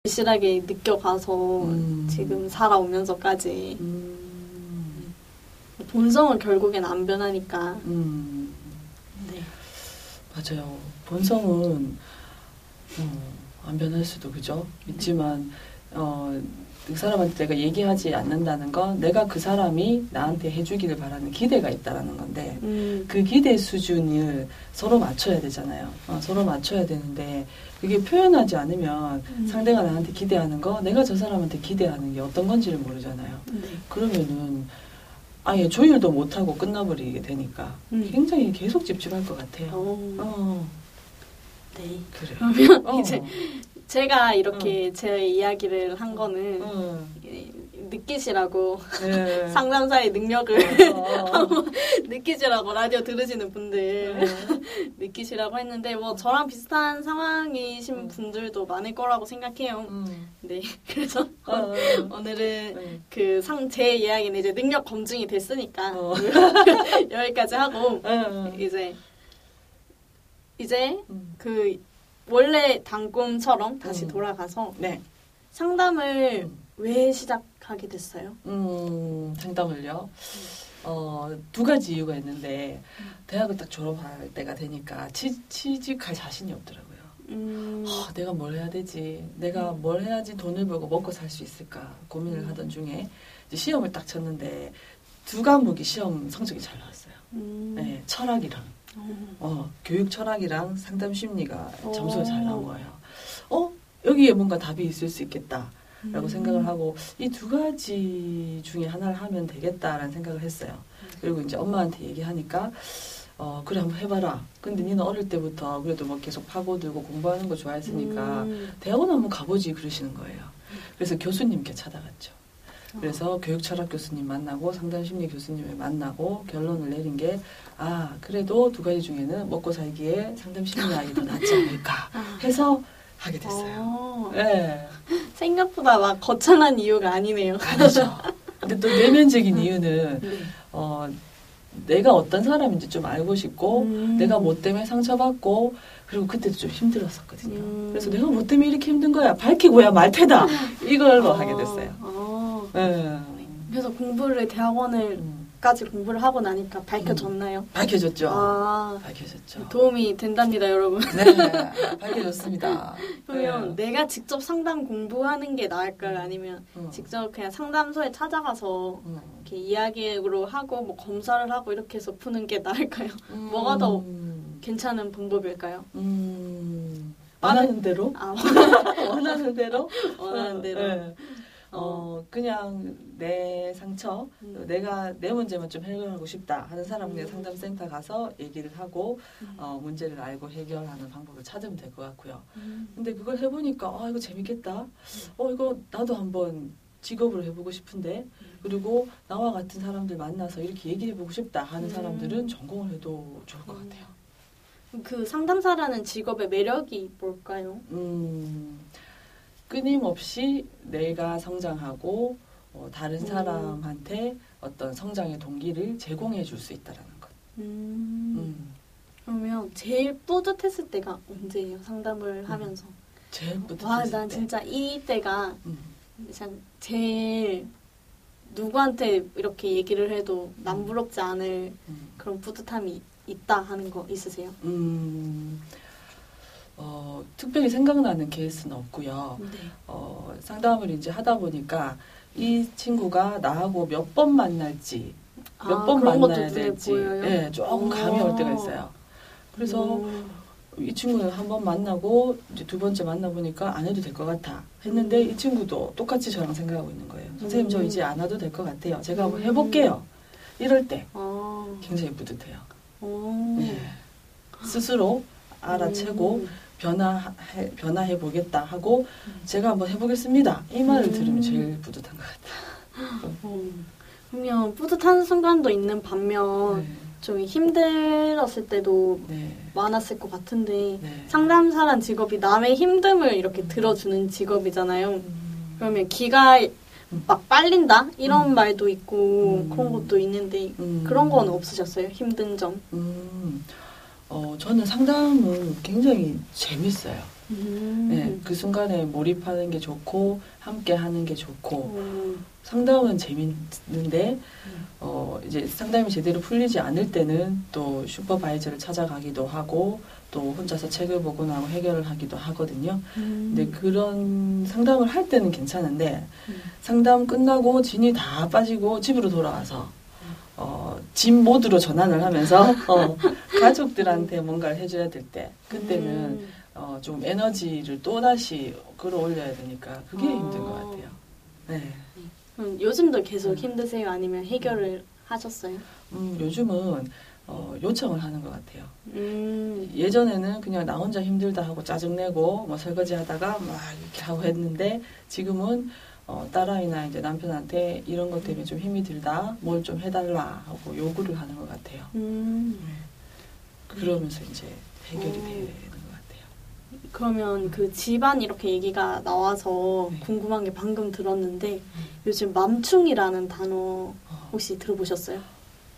Speaker 3: 절실하게 느껴가서
Speaker 4: 음.
Speaker 3: 지금 살아오면서까지
Speaker 4: 음.
Speaker 3: 본성은 결국엔 안 변하니까
Speaker 4: 음.
Speaker 3: 네.
Speaker 4: 맞아요. 본성은 어, 안 변할 수도 그죠. 있지만 어, 그 사람한테 내가 얘기하지 않는다는 건 내가 그 사람이 나한테 해주기를 바라는 기대가 있다라는 건데
Speaker 3: 음,
Speaker 4: 그 기대 수준을 서로 맞춰야 되잖아요. 어, 서로 맞춰야 되는데 그게 표현하지 않으면
Speaker 3: 음.
Speaker 4: 상대가 나한테 기대하는 거 내가 저 사람한테 기대하는 게 어떤 건지를 모르잖아요.
Speaker 3: 네.
Speaker 4: 그러면은 아예 조율도 못하고 끝나버리게 되니까
Speaker 3: 음.
Speaker 4: 굉장히 계속 찝찝할 것 같아요.
Speaker 3: 어,
Speaker 4: 어,
Speaker 3: 네.
Speaker 4: 그래.
Speaker 3: 그러면
Speaker 4: 어.
Speaker 3: 이제 제가 이렇게 제 이야기를 한 거는
Speaker 4: 어,
Speaker 3: 이- 느끼시라고
Speaker 4: 네.
Speaker 3: 상담사의 능력을
Speaker 4: 어,
Speaker 3: 느끼시라고 라디오 들으시는 분들
Speaker 4: 네.
Speaker 3: 느끼시라고 했는데 뭐 저랑 비슷한 상황이신
Speaker 4: 음.
Speaker 3: 분들도 많을 거라고 생각해요.
Speaker 4: 음.
Speaker 3: 네. 그래서
Speaker 4: 어, 어,
Speaker 3: 오늘은
Speaker 4: 네.
Speaker 3: 그상 제 이야기는 이제 능력 검증이 됐으니까
Speaker 4: 어.
Speaker 3: 여기까지 하고
Speaker 4: 어,
Speaker 3: 이제 이제
Speaker 4: 음.
Speaker 3: 그 원래 단꿈처럼 다시
Speaker 4: 음.
Speaker 3: 돌아가서
Speaker 4: 네.
Speaker 3: 상담을
Speaker 4: 음.
Speaker 3: 왜 시작하게 됐어요?
Speaker 4: 음, 상담을요. 어, 두 가지 이유가 있는데 대학을 딱 졸업할 때가 되니까 치, 취직할 자신이 없더라고요.
Speaker 3: 음.
Speaker 4: 아, 내가 뭘 해야 되지? 내가 뭘 해야지 돈을 벌고 먹고 살 수 있을까 고민을
Speaker 3: 음.
Speaker 4: 하던 중에 시험을 딱 쳤는데 두 과목이 시험 성적이 잘 나왔어요.
Speaker 3: 음.
Speaker 4: 네, 철학이랑
Speaker 3: 어.
Speaker 4: 어, 교육 철학이랑 상담 심리가 점수가
Speaker 3: 오.
Speaker 4: 잘 나온 거예요. 어 여기에 뭔가 답이 있을 수 있겠다. 라고
Speaker 3: 음.
Speaker 4: 생각을 하고 이 두 가지 중에 하나를 하면 되겠다라는 생각을 했어요. 그리고 이제 엄마한테 얘기하니까 어 그래 한번 해봐라. 근데 니는 어릴 때부터 그래도 뭐 계속 파고들고 공부하는 거 좋아했으니까
Speaker 3: 음.
Speaker 4: 대학원 한번 가보지 그러시는 거예요. 그래서 교수님께 찾아갔죠.
Speaker 3: 어.
Speaker 4: 그래서 교육철학 교수님 만나고 상담심리 교수님을 만나고 결론을 내린 게 아 그래도 두 가지 중에는 먹고 살기에 상담심리학이 더 낫지 않을까
Speaker 3: 아.
Speaker 4: 해서 하게 됐어요.
Speaker 3: 어.
Speaker 4: 네.
Speaker 3: 생각보다 막 거창한 이유가 아니네요.
Speaker 4: 아니죠. 근데 또 내면적인 이유는
Speaker 3: 네.
Speaker 4: 어 내가 어떤 사람인지 좀 알고 싶고
Speaker 3: 음.
Speaker 4: 내가 뭐 때문에 상처받고 그리고 그때도 좀 힘들었었거든요.
Speaker 3: 음.
Speaker 4: 그래서 내가 뭐 때문에 이렇게 힘든 거야 밝히고야 말 테다 이걸로
Speaker 3: 어.
Speaker 4: 하게 됐어요.
Speaker 3: 어.
Speaker 4: 네.
Speaker 3: 그래서 공부를 대학원을 까지
Speaker 4: 음.
Speaker 3: 공부를 하고 나니까 밝혀졌나요?
Speaker 4: 밝혀졌죠.
Speaker 3: 아
Speaker 4: 밝혀졌죠.
Speaker 3: 도움이 된답니다, 여러분.
Speaker 4: 네, 밝혀졌습니다.
Speaker 3: 그러면
Speaker 4: 네.
Speaker 3: 내가 직접 상담 공부하는 게 나을까요? 아니면
Speaker 4: 음.
Speaker 3: 직접 그냥 상담소에 찾아가서
Speaker 4: 음.
Speaker 3: 이렇게 이야기로 하고 뭐 검사를 하고 이렇게 해서 푸는 게 나을까요?
Speaker 4: 음.
Speaker 3: 뭐가 더 괜찮은 방법일까요?
Speaker 4: 음. 원하는 대로?
Speaker 3: 아
Speaker 4: 원하는 대로?
Speaker 3: 원하는 대로.
Speaker 4: 네. 어, 그냥 내 상처,
Speaker 3: 음.
Speaker 4: 내가 내 문제만 좀 해결하고 싶다 하는 그냥
Speaker 3: 음.
Speaker 4: 상담센터 가서 얘기를 하고
Speaker 3: 음.
Speaker 4: 어, 문제를 알고 해결하는 방법을 찾으면 될 것 같고요.
Speaker 3: 음.
Speaker 4: 근데 그걸 해보니까 아 이거 재밌겠다. 어 이거 나도 한번 직업을 해보고 싶은데 그리고 나와 같은 사람들 만나서 이렇게 얘기해보고 싶다 하는
Speaker 3: 음.
Speaker 4: 사람들은 전공을 해도 좋을 것
Speaker 3: 음.
Speaker 4: 같아요.
Speaker 3: 그 상담사라는 직업의 매력이 뭘까요?
Speaker 4: 음, 끊임없이 내가 성장하고 어, 다른
Speaker 3: 음.
Speaker 4: 사람한테 어떤 성장의 동기를 제공해 줄 수 있다라는 것.
Speaker 3: 음.
Speaker 4: 음.
Speaker 3: 그러면 제일 뿌듯했을 때가 언제예요? 상담을 하면서.
Speaker 4: 제일
Speaker 3: 와,
Speaker 4: 뿌듯했을
Speaker 3: 난
Speaker 4: 때.
Speaker 3: 진짜 이 때가
Speaker 4: 음.
Speaker 3: 참 제일 누구한테 이렇게 얘기를 해도 남부럽지 않을
Speaker 4: 음.
Speaker 3: 그런 뿌듯함이 있다 하는 거 있으세요?
Speaker 4: 음, 어, 특별히 생각나는 케이스는 없고요.
Speaker 3: 네.
Speaker 4: 어, 상담을 이제 하다 보니까 이 친구가 나하고 몇 번 만날지, 몇번
Speaker 3: 아,
Speaker 4: 만나야 될지? 예, 조금 감이 올 때가
Speaker 3: 어.
Speaker 4: 있어요. 그래서
Speaker 3: 음.
Speaker 4: 이 친구는 한 번 만나고 이제 두 번째 만나보니까 안 해도 될 것 같아 했는데
Speaker 3: 음.
Speaker 4: 이 친구도 똑같이 저랑 생각하고 있는 거예요. 선생님 저
Speaker 3: 음.
Speaker 4: 이제 안 와도 될 것 같아요. 제가 한번
Speaker 3: 음.
Speaker 4: 해볼게요. 이럴 때
Speaker 3: 아.
Speaker 4: 굉장히 뿌듯해요.
Speaker 3: 어.
Speaker 4: 네. 스스로 알아채고
Speaker 3: 음.
Speaker 4: 변화해 변화해 보겠다 하고
Speaker 3: 음.
Speaker 4: 제가 한번 해보겠습니다. 이 말을
Speaker 3: 음.
Speaker 4: 들으면 제일 뿌듯한 것 같아요.
Speaker 3: 어. 그러면 뿌듯한 순간도 있는 반면 좀 힘들었을 때도
Speaker 4: 네. 네.
Speaker 3: 많았을 것 같은데
Speaker 4: 네.
Speaker 3: 상담사란 직업이 남의 힘듦을 이렇게 들어주는 직업이잖아요.
Speaker 4: 음.
Speaker 3: 그러면 기가 막 빨린다 이런
Speaker 4: 음.
Speaker 3: 말도 있고
Speaker 4: 음.
Speaker 3: 그런 것도 있는데
Speaker 4: 음.
Speaker 3: 그런 건 없으셨어요? 힘든 점?
Speaker 4: 음. 어, 저는 상담은 굉장히 재밌어요.
Speaker 3: 음.
Speaker 4: 네, 그 순간에 몰입하는 게 좋고 함께 하는 게 좋고
Speaker 3: 음.
Speaker 4: 상담은 재밌는데
Speaker 3: 음.
Speaker 4: 어 이제 상담이 제대로 풀리지 않을 때는 또 슈퍼바이저를 찾아가기도 하고 또 혼자서 책을 보거나 하고 해결을 하기도 하거든요.
Speaker 3: 음.
Speaker 4: 근데 그런 상담을 할 때는 괜찮은데
Speaker 3: 음.
Speaker 4: 상담 끝나고 진이 다 빠지고 집으로 돌아와서 어, 집 모드로 전환을 하면서 어, 가족들한테 뭔가를 해줘야 될 때 그때는
Speaker 3: 음.
Speaker 4: 어, 좀 에너지를 또 다시 끌어올려야 되니까 그게
Speaker 3: 아.
Speaker 4: 힘든 것 같아요. 네.
Speaker 3: 그럼 요즘도 계속
Speaker 4: 음.
Speaker 3: 힘드세요? 아니면 해결을 하셨어요?
Speaker 4: 음, 요즘은 어, 요청을 하는 것 같아요.
Speaker 3: 음.
Speaker 4: 예전에는 그냥 나 혼자 힘들다 하고 짜증내고 뭐 설거지 하다가 막 이렇게 하고 했는데 지금은 어, 딸아이나 이제 남편한테 이런 것 때문에 좀 힘이 들다 뭘 좀 해달라 하고 요구를 하는 것 같아요.
Speaker 3: 음.
Speaker 4: 그러면서 이제 해결이
Speaker 3: 음.
Speaker 4: 되는 것 같아요.
Speaker 3: 그러면 그 집안 이렇게 얘기가 나와서
Speaker 4: 네.
Speaker 3: 궁금한 게 방금 들었는데 요즘 맘충이라는 단어
Speaker 4: 어,
Speaker 3: 혹시 들어보셨어요?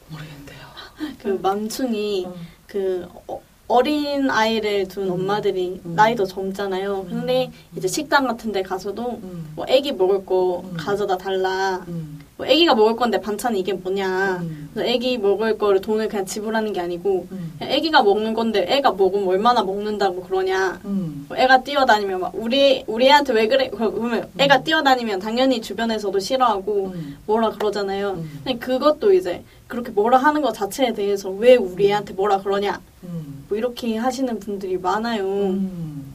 Speaker 4: 모르겠는데요.
Speaker 3: 그 맘충이
Speaker 4: 어,
Speaker 3: 그 어, 어린 아이를 둔
Speaker 4: 음.
Speaker 3: 엄마들이
Speaker 4: 음.
Speaker 3: 나이도 젊잖아요. 근데
Speaker 4: 음.
Speaker 3: 이제 식당 같은 데 가서도
Speaker 4: 음,
Speaker 3: 뭐 애기 먹을 거
Speaker 4: 음.
Speaker 3: 가져다 달라
Speaker 4: 음,
Speaker 3: 뭐 애기가 먹을 건데 반찬이 이게 뭐냐.
Speaker 4: 음.
Speaker 3: 그래서 애기 먹을 거를 돈을 그냥 지불하는 게 아니고 애기가 먹는 건데 애가 먹으면 얼마나 먹는다고 그러냐.
Speaker 4: 음.
Speaker 3: 뭐 애가 뛰어다니면 막 우리 우리 애한테 왜 그래? 그러면 애가 뛰어다니면 당연히 주변에서도 싫어하고
Speaker 4: 음.
Speaker 3: 뭐라 그러잖아요.
Speaker 4: 음.
Speaker 3: 근데 그것도 이제 그렇게 뭐라 하는 것 자체에 대해서 왜 우리 애한테 뭐라 그러냐.
Speaker 4: 음.
Speaker 3: 뭐 이렇게 하시는 분들이 많아요.
Speaker 4: 음.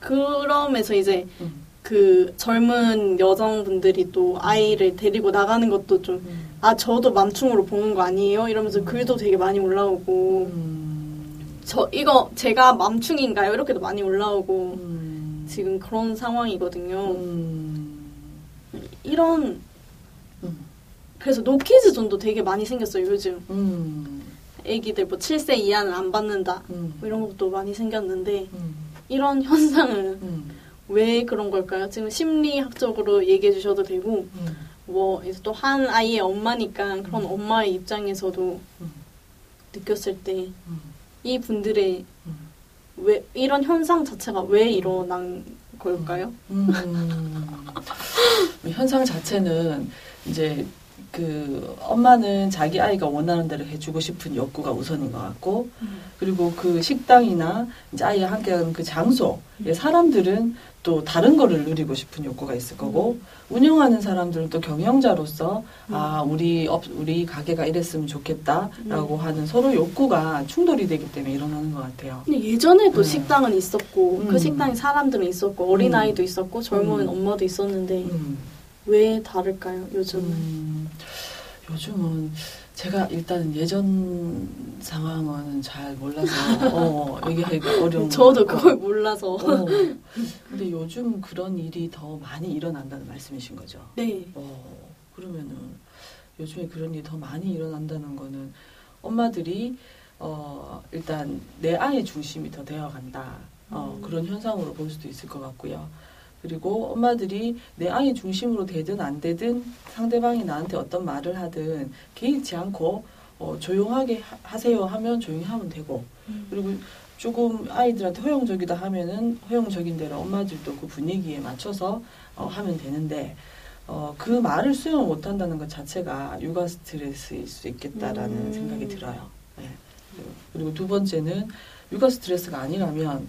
Speaker 3: 그러면서 이제
Speaker 4: 음.
Speaker 3: 그 젊은 여성분들이 또 아이를 데리고 나가는 것도 좀
Speaker 4: 음.
Speaker 3: 아 저도 맘충으로 보는 거 아니에요? 이러면서 글도 되게 많이 올라오고
Speaker 4: 음.
Speaker 3: 저 이거 제가 맘충인가요? 이렇게도 많이 올라오고
Speaker 4: 음.
Speaker 3: 지금 그런 상황이거든요.
Speaker 4: 음.
Speaker 3: 이런
Speaker 4: 음.
Speaker 3: 그래서 노키즈 존도 되게 많이 생겼어요 요즘
Speaker 4: 음.
Speaker 3: 애기들 뭐 7세 이하는 안 받는다
Speaker 4: 음.
Speaker 3: 뭐 이런 것도 많이 생겼는데
Speaker 4: 음.
Speaker 3: 이런 현상은
Speaker 4: 음.
Speaker 3: 왜 그런 걸까요? 지금 심리학적으로 얘기해 주셔도 되고
Speaker 4: 음.
Speaker 3: 뭐 이제 또한 아이의 엄마니까 그런 엄마의 입장에서도
Speaker 4: 음.
Speaker 3: 느꼈을 때이
Speaker 4: 음.
Speaker 3: 분들의
Speaker 4: 음.
Speaker 3: 왜 이런 현상 자체가 왜 일어난 걸까요?
Speaker 4: 음. 현상 자체는 이제 그 엄마는 자기 아이가 원하는 대로 해주고 싶은 욕구가 우선인 것 같고 그리고 그 식당이나 이제 아이와 함께하는 그 장소에 사람들은 또 다른 거를 누리고 싶은 욕구가 있을 거고 운영하는 사람들은 또 경영자로서 아 우리 업 우리 가게가 이랬으면 좋겠다라고 하는 서로 욕구가 충돌이 되기 때문에 일어나는 것 같아요.
Speaker 3: 근데 예전에도
Speaker 4: 음.
Speaker 3: 식당은 있었고
Speaker 4: 음.
Speaker 3: 그 식당에 사람들은 있었고 어린 아이도 있었고 젊은
Speaker 4: 음.
Speaker 3: 엄마도 있었는데
Speaker 4: 음.
Speaker 3: 왜 다를까요? 요즘은
Speaker 4: 음, 요즘은 제가 일단 예전 상황은 잘 몰라서 어, 얘기하기가 어려운
Speaker 3: 저도. 그걸 몰라서
Speaker 4: 어, 근데 요즘 그런 일이 더 많이 일어난다는 말씀이신 거죠.
Speaker 3: 네
Speaker 4: 어, 그러면은 요즘에 그런 일이 더 많이 일어난다는 거는 엄마들이 어, 일단 내 아이 중심이 더 되어 간다. 어,
Speaker 3: 음.
Speaker 4: 그런 현상으로 볼 수도 있을 것 같고요. 그리고 엄마들이 내 아이 중심으로 되든 안 되든 상대방이 나한테 어떤 말을 하든 개의치 않고 어, 조용하게 하- 하세요 하면 조용히 하면 되고
Speaker 3: 음.
Speaker 4: 그리고 조금 아이들한테 허용적이다 하면은 허용적인 대로 엄마들도 그 분위기에 맞춰서 어, 하면 되는데 어, 그 말을 수용을 못 한다는 것 자체가 육아 스트레스일 수 있겠다라는
Speaker 3: 음.
Speaker 4: 생각이 들어요. 네. 그리고 두 번째는 육아 스트레스가 아니라면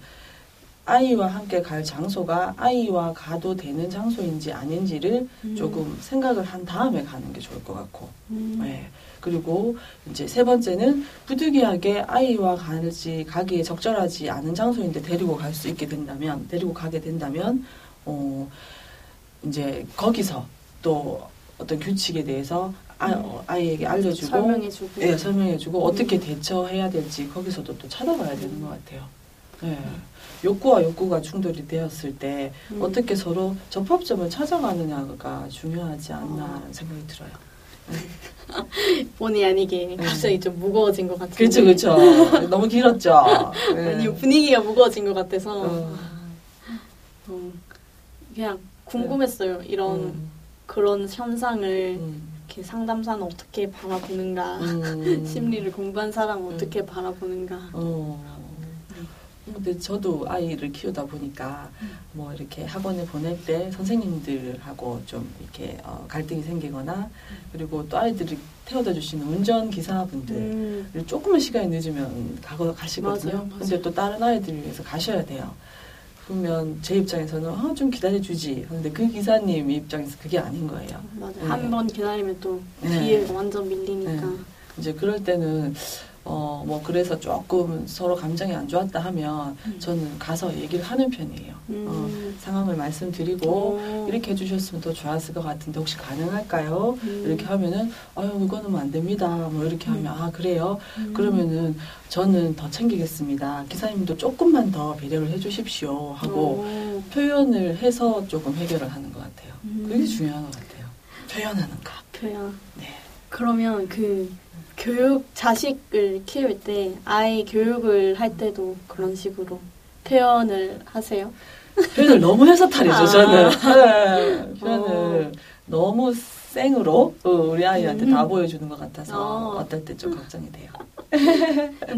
Speaker 4: 아이와 함께 갈 장소가 아이와 가도 되는 장소인지 아닌지를
Speaker 3: 음.
Speaker 4: 조금 생각을 한 다음에 가는 게 좋을 것 같고
Speaker 3: 음.
Speaker 4: 네. 그리고 이제 세 번째는 부득이하게 아이와 가지 가기에 적절하지 않은 장소인데 데리고 갈 수 있게 된다면 데리고 가게 된다면 어 이제 거기서 또 어떤 규칙에 대해서 아, 어, 아이에게 알려주고
Speaker 3: 설명해주고
Speaker 4: 예, 설명해주고 어떻게 대처해야 될지 거기서도 또 찾아봐야 되는 것 같아요. 예. 욕구와 욕구가 충돌이 되었을 때
Speaker 3: 음.
Speaker 4: 어떻게 서로 접합점을 찾아가느냐가 중요하지 않나
Speaker 3: 어.
Speaker 4: 하는 생각이 들어요.
Speaker 3: 본의 아니게 갑자기 좀 무거워진 것 같은데
Speaker 4: 그렇죠, 그렇죠. 너무 길었죠. 네.
Speaker 3: 아니 분위기가 무거워진 것 같아서
Speaker 4: 어.
Speaker 3: 어, 그냥 궁금했어요 이런
Speaker 4: 음,
Speaker 3: 그런 현상을
Speaker 4: 음,
Speaker 3: 이렇게 상담사는 어떻게 바라보는가
Speaker 4: 음.
Speaker 3: 심리를 공부한 사람은
Speaker 4: 음.
Speaker 3: 어떻게 바라보는가
Speaker 4: 어. 근데 저도 아이를 키우다 보니까 뭐 이렇게 학원에 보낼 때 선생님들하고 좀 이렇게 어, 갈등이 생기거나 그리고 또 아이들이 태워다 주시는 운전 기사분들
Speaker 3: 음,
Speaker 4: 조금만 시간이 늦으면 가고 가시거든요.
Speaker 3: 맞아요, 맞아요.
Speaker 4: 근데 또 다른 아이들을 위해서 가셔야 돼요. 그러면 제 입장에서는 아, 좀 기다려주지. 근데 그 기사님 입장에서 그게 아닌 거예요.
Speaker 3: 맞아요
Speaker 4: 네.
Speaker 3: 한번 기다리면 또
Speaker 4: 네.
Speaker 3: 뒤에 완전 밀리니까
Speaker 4: 네. 이제 그럴 때는 어 뭐 그래서 조금 서로 감정이 안 좋았다 하면
Speaker 3: 음.
Speaker 4: 저는 가서 얘기를 하는 편이에요.
Speaker 3: 음.
Speaker 4: 어, 상황을 말씀드리고
Speaker 3: 오.
Speaker 4: 이렇게 해주셨으면 더 좋았을 것 같은데 혹시 가능할까요?
Speaker 3: 음.
Speaker 4: 이렇게 하면은 아유 이거는 뭐 안 됩니다. 뭐 이렇게 하면 아 그래요.
Speaker 3: 음.
Speaker 4: 그러면은 저는 더 챙기겠습니다. 기사님도 조금만 더 배려를 해주십시오 하고
Speaker 3: 오.
Speaker 4: 표현을 해서 조금 해결을 하는 것 같아요.
Speaker 3: 음.
Speaker 4: 그게 중요한 것 같아요. 표현하는 것.
Speaker 3: 표현
Speaker 4: 네.
Speaker 3: 그러면 그 교육 자식을 키울 때 아이 교육을 할 때도 그런 식으로 표현을 하세요?
Speaker 4: 표현을 너무 해서 탈이죠,
Speaker 3: 아.
Speaker 4: 저는. 네, 표현을
Speaker 3: 어.
Speaker 4: 너무 생으로 어, 우리 아이한테
Speaker 3: 음.
Speaker 4: 다 보여주는 것 같아서
Speaker 3: 어.
Speaker 4: 어. 떨 때 좀 걱정이 돼요.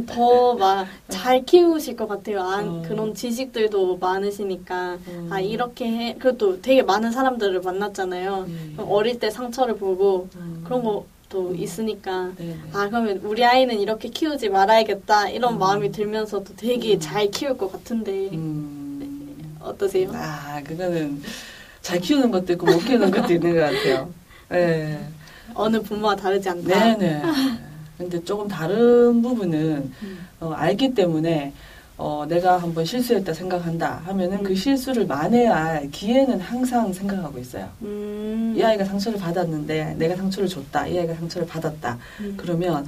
Speaker 3: 더 막 잘 키우실 것 같아요. 안,
Speaker 4: 어.
Speaker 3: 그런 지식들도 많으시니까
Speaker 4: 음.
Speaker 3: 아 이렇게 해. 그래도 되게 많은 사람들을 만났잖아요.
Speaker 4: 음.
Speaker 3: 어릴 때 상처를 보고
Speaker 4: 음.
Speaker 3: 그런 것 도 있으니까
Speaker 4: 네네.
Speaker 3: 아 그러면 우리 아이는 이렇게 키우지 말아야겠다 이런
Speaker 4: 음.
Speaker 3: 마음이 들면서도 되게
Speaker 4: 음.
Speaker 3: 잘 키울 것 같은데
Speaker 4: 음.
Speaker 3: 어떠세요?
Speaker 4: 아, 그거는 잘 키우는 것도 있고 못 키우는 것도 있는 것 같아요. 네.
Speaker 3: 어느 부모와 다르지 않다.
Speaker 4: 네네. 근데 조금 다른 부분은
Speaker 3: 음.
Speaker 4: 어, 알기 때문에 어, 내가 한번 실수했다 생각한다 하면은 그
Speaker 3: 음.
Speaker 4: 실수를 만회해야 할 기회는 항상 생각하고 있어요.
Speaker 3: 음.
Speaker 4: 이 아이가 상처를 받았는데 내가 상처를 줬다. 이 아이가 상처를 받았다.
Speaker 3: 음.
Speaker 4: 그러면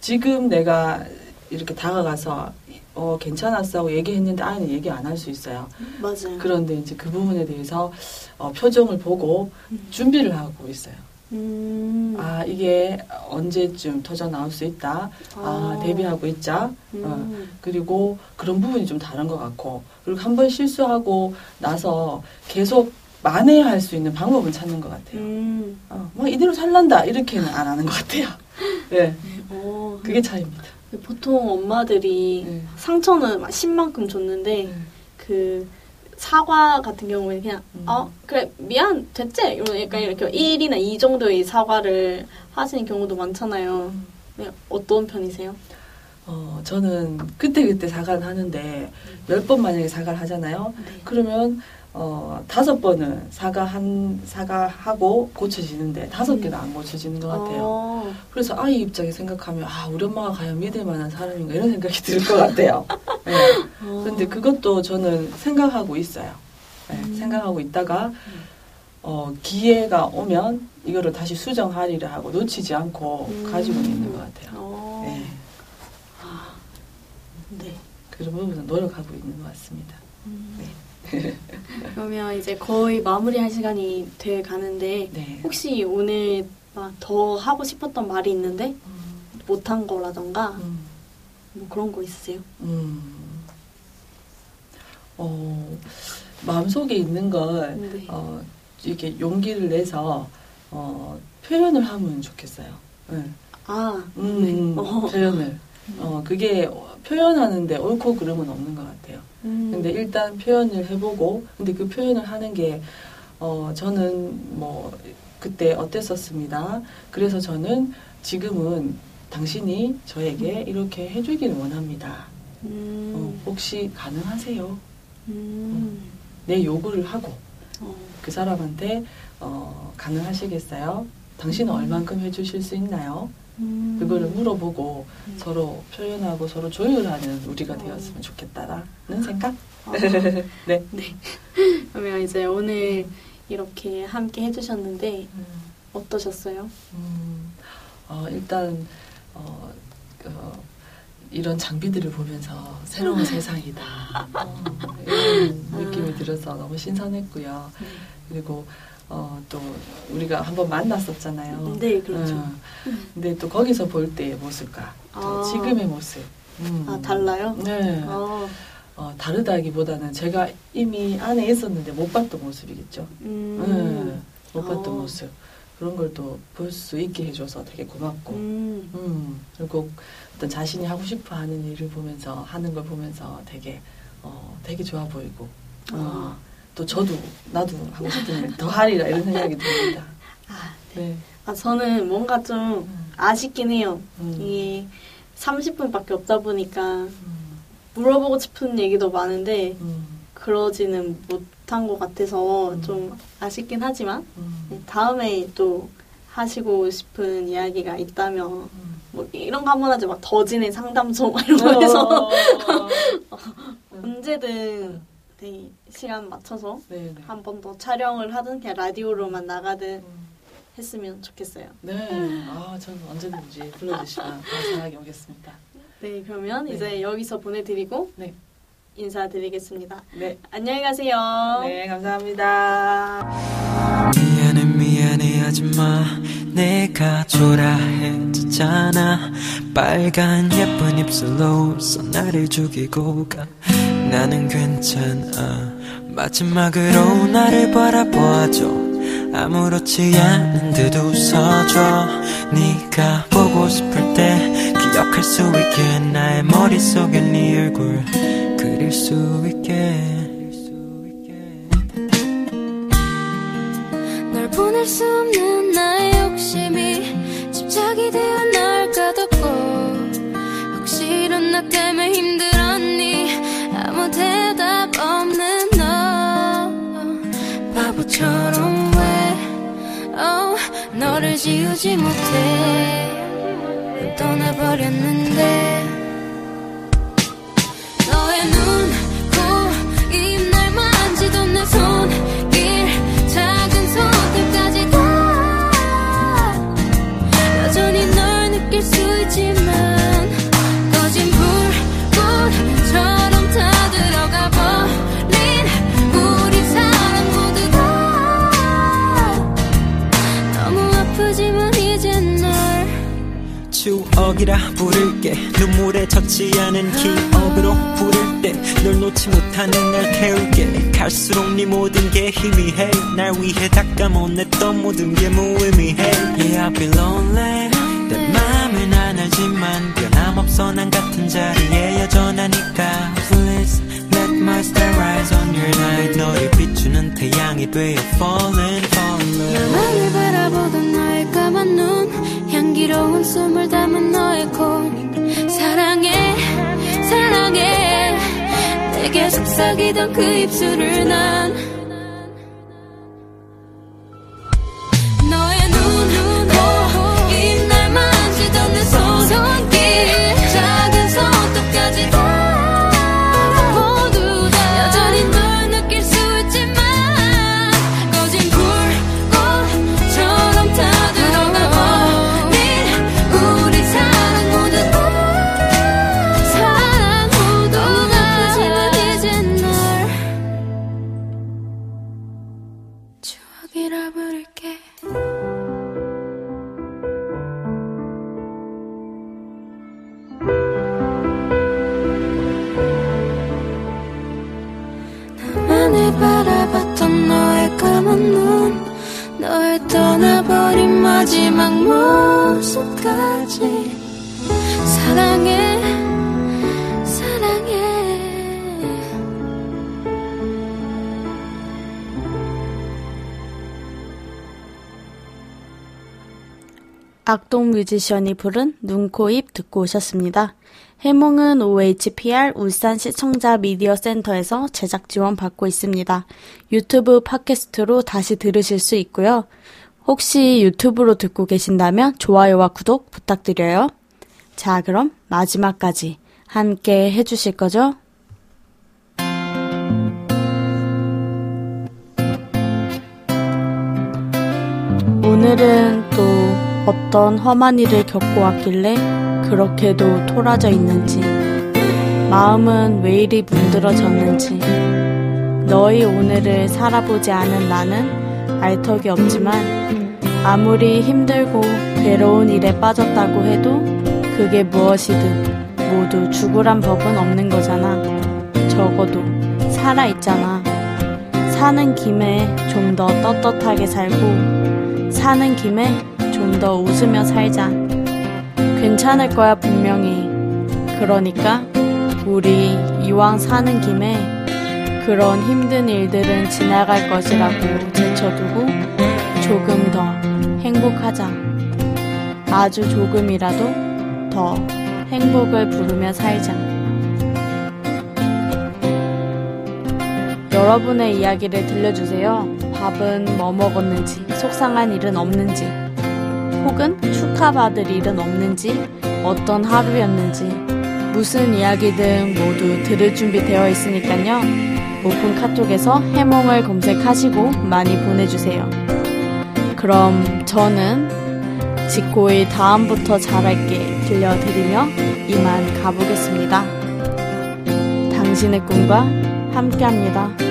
Speaker 4: 지금 내가 이렇게 다가가서 어, 괜찮았어 하고 얘기했는데 아이는 얘기 안 할 수 있어요.
Speaker 3: 맞아요.
Speaker 4: 그런데 이제 그 부분에 대해서 어, 표정을 보고
Speaker 3: 음.
Speaker 4: 준비를 하고 있어요.
Speaker 3: 음.
Speaker 4: 아, 이게 언제쯤 터져 나올 수 있다. 아,
Speaker 3: 아.
Speaker 4: 대비하고 있자.
Speaker 3: 음.
Speaker 4: 어, 그리고 그런 부분이 좀 다른 것 같고. 그리고 한 번 실수하고 나서 계속 만회할 수 있는 방법은 찾는 것 같아요.
Speaker 3: 음.
Speaker 4: 어, 막 이대로 살란다. 이렇게는 안 하는 것 같아요. 네.
Speaker 3: 어,
Speaker 4: 그게 차이입니다.
Speaker 3: 보통 엄마들이
Speaker 4: 네.
Speaker 3: 상처는 막 10만큼 줬는데
Speaker 4: 네.
Speaker 3: 그 사과 같은 경우에는 그냥
Speaker 4: 음.
Speaker 3: 어 그래 미안 됐지 이런 약간 이렇게 1이나 2 정도의 사과를 하시는 경우도 많잖아요. 네, 어떤 편이세요?
Speaker 4: 어, 저는 그때 그때 사과를 하는데, 열 번 만약에 사과를 하잖아요.
Speaker 3: 네.
Speaker 4: 그러면, 어, 다섯 번은 사과 한, 사과하고 고쳐지는데, 다섯
Speaker 3: 음.
Speaker 4: 개는 안 고쳐지는 것 같아요.
Speaker 3: 어,
Speaker 4: 그래서 아이 입장에 생각하면, 아, 우리 엄마가 과연 믿을 만한 사람인가, 이런 생각이 들 것 같아요. 네.
Speaker 3: 어.
Speaker 4: 근데 그것도 저는 생각하고 있어요. 네,
Speaker 3: 음.
Speaker 4: 생각하고 있다가, 어, 기회가 오면, 이거를 다시 수정하리라 하고 놓치지 않고
Speaker 3: 음.
Speaker 4: 가지고 있는 것 같아요.
Speaker 3: 어.
Speaker 4: 네.
Speaker 3: 네.
Speaker 4: 그런 부분은 노력하고 있는 것 같습니다.
Speaker 3: 음. 그러면 이제 거의 마무리할 시간이 돼 가는데
Speaker 4: 네.
Speaker 3: 혹시 오늘 막 더 하고 싶었던 말이 있는데
Speaker 4: 음,
Speaker 3: 못한 거라던가
Speaker 4: 음,
Speaker 3: 뭐 그런 거 있으세요?
Speaker 4: 음. 어, 마음속에 있는 걸,
Speaker 3: 네.
Speaker 4: 어, 이렇게 용기를 내서, 어, 표현을 하면 좋겠어요. 네.
Speaker 3: 아,
Speaker 4: 음,
Speaker 3: 네. 어.
Speaker 4: 표현을. 어, 그게 표현하는데 옳고 그름은 없는 것 같아요.
Speaker 3: 음.
Speaker 4: 근데 일단 표현을 해보고, 근데 그 표현을 하는 게, 어, 저는 뭐, 그때 어땠었습니다. 그래서 저는 지금은 당신이 저에게 이렇게 해주기를 원합니다. 어,
Speaker 3: 음.
Speaker 4: 혹시 가능하세요?
Speaker 3: 음.
Speaker 4: 내 요구를 하고,
Speaker 3: 어.
Speaker 4: 그 사람한테, 어, 가능하시겠어요? 당신은 얼만큼 해주실 수 있나요?
Speaker 3: 음.
Speaker 4: 그거를 물어보고
Speaker 3: 음.
Speaker 4: 서로 표현하고 서로 조율하는 우리가
Speaker 3: 어.
Speaker 4: 되었으면 좋겠다라는 생각?
Speaker 3: 어.
Speaker 4: 네.
Speaker 3: 그러면 이제 오늘 이렇게 함께 해주셨는데
Speaker 4: 음,
Speaker 3: 어떠셨어요?
Speaker 4: 음, 어, 일단 어, 어, 이런 장비들을 보면서 새로운 세상이다 어, 이런 느낌이 들어서 너무 신선했고요. 그리고 어, 또 우리가 한번 만났었잖아요.
Speaker 3: 네, 그렇죠.
Speaker 4: 어, 근데 또 거기서 볼 때의 모습과 또
Speaker 3: 아.
Speaker 4: 지금의 모습. 음,
Speaker 3: 아 달라요?
Speaker 4: 네.
Speaker 3: 어.
Speaker 4: 어, 다르다기보다는 제가 이미 안에 있었는데 못 봤던 모습이겠죠.
Speaker 3: 음.
Speaker 4: 네, 못 봤던
Speaker 3: 어.
Speaker 4: 모습. 그런 걸 또 볼 수 있게 해줘서 되게 고맙고. 음.
Speaker 3: 음.
Speaker 4: 그리고 어떤 자신이 하고 싶어 하는 일을 보면서, 하는 걸 보면서 되게, 어, 되게 좋아 보이고. 어,
Speaker 3: 아.
Speaker 4: 또 저도, 나도 하고 싶은 일더 하리라 이런 생각이 듭니다.
Speaker 3: 아,
Speaker 4: 네.
Speaker 3: 아, 저는 뭔가 좀
Speaker 4: 음,
Speaker 3: 아쉽긴 해요.
Speaker 4: 음,
Speaker 3: 이게 30분밖에 없다 보니까
Speaker 4: 음,
Speaker 3: 물어보고 싶은 얘기도 많은데
Speaker 4: 음,
Speaker 3: 그러지는 못한 것 같아서
Speaker 4: 음.
Speaker 3: 좀 아쉽긴 하지만
Speaker 4: 음,
Speaker 3: 네, 다음에 또 하시고 싶은 이야기가 있다면
Speaker 4: 음.
Speaker 3: 뭐 이런 거 한 번 하죠. 막 더진의 상담소 막 이런 거 해서
Speaker 4: 어,
Speaker 3: 언제든 네, 시간 맞춰서
Speaker 4: 네, 네.
Speaker 3: 한번 더 촬영을 하든 그냥 라디오로만 나가든
Speaker 4: 음.
Speaker 3: 했으면 좋겠어요.
Speaker 4: 네, 아, 저는 언제든지 불러주시면 감사하게 오겠습니다.
Speaker 3: 네, 그러면
Speaker 4: 네.
Speaker 3: 이제 여기서 보내드리고
Speaker 4: 네.
Speaker 3: 인사드리겠습니다.
Speaker 4: 네,
Speaker 3: 안녕히 가세요.
Speaker 4: 네, 감사합니다.
Speaker 2: 미안해 미안해 하지마 내가 초라해졌잖아 빨간 예쁜 입술로 나를 죽이고 가 나는 괜찮아. 마지막으로 나를 바라보아줘. 아무렇지 않은 듯 웃어줘. 네가 보고 싶을 때
Speaker 5: 기억할 수 있게 나의 머릿속에 네 얼굴 그릴 수 있게.
Speaker 6: 널 보낼 수 없는 바보처럼 왜? Oh, 너를 지우지 못해. 떠나버렸는데
Speaker 5: 추억이라 부를게. 눈물에 젖지 않은 기억으로 부를 때 널 놓지 못하는 날 태울게. 갈수록 네 모든 게 희미해. 날 위해 닦아못냈던 모든 게 무의미해. Yeah I've been lonely. 내 맘은 안 알지만 변함없어. 난 같은 자리에 여전하니까. Please let my star rise on your night 너를 비추는 태양이 되어 falling
Speaker 6: 숨을 담은 너의 코 사랑해 사랑해. 내게 속삭이던 그 입술을 난
Speaker 1: 악동 뮤지션이 부른 눈, 코, 입 듣고 오셨습니다. 해몽은 OHPR 울산 시청자 미디어 센터에서 제작 지원 받고 있습니다. 유튜브 팟캐스트로 다시 들으실 수 있고요. 혹시 유튜브로 듣고 계신다면 좋아요와 구독 부탁드려요. 자, 그럼 마지막까지 함께 해주실 거죠? 오늘은 또 어떤 험한 일을 겪고 왔길래 그렇게도 토라져 있는지, 마음은 왜 이리 문드러졌는지, 너희 오늘을 살아보지 않은 나는 알 턱이 없지만, 아무리 힘들고 괴로운 일에 빠졌다고 해도 그게 무엇이든 모두 죽으란 법은 없는 거잖아. 적어도 살아있잖아. 사는 김에 좀 더 떳떳하게 살고, 사는 김에 좀 더 웃으며 살자. 괜찮을 거야, 분명히. 그러니까, 우리 이왕 사는 김에 그런 힘든 일들은 지나갈 것이라고 제쳐두고 조금 더 행복하자. 아주 조금이라도 더 행복을 부르며 살자. 여러분의 이야기를 들려주세요. 밥은 뭐 먹었는지, 속상한 일은 없는지, 혹은 축하받을 일은 없는지, 어떤 하루였는지, 무슨 이야기든 모두 들을 준비 되어 있으니까요. 오픈 카톡에서 해몽을 검색하시고 많이 보내주세요. 그럼 저는 지코의 다음부터 잘할게 들려드리며 이만 가보겠습니다. 당신의 꿈과 함께합니다.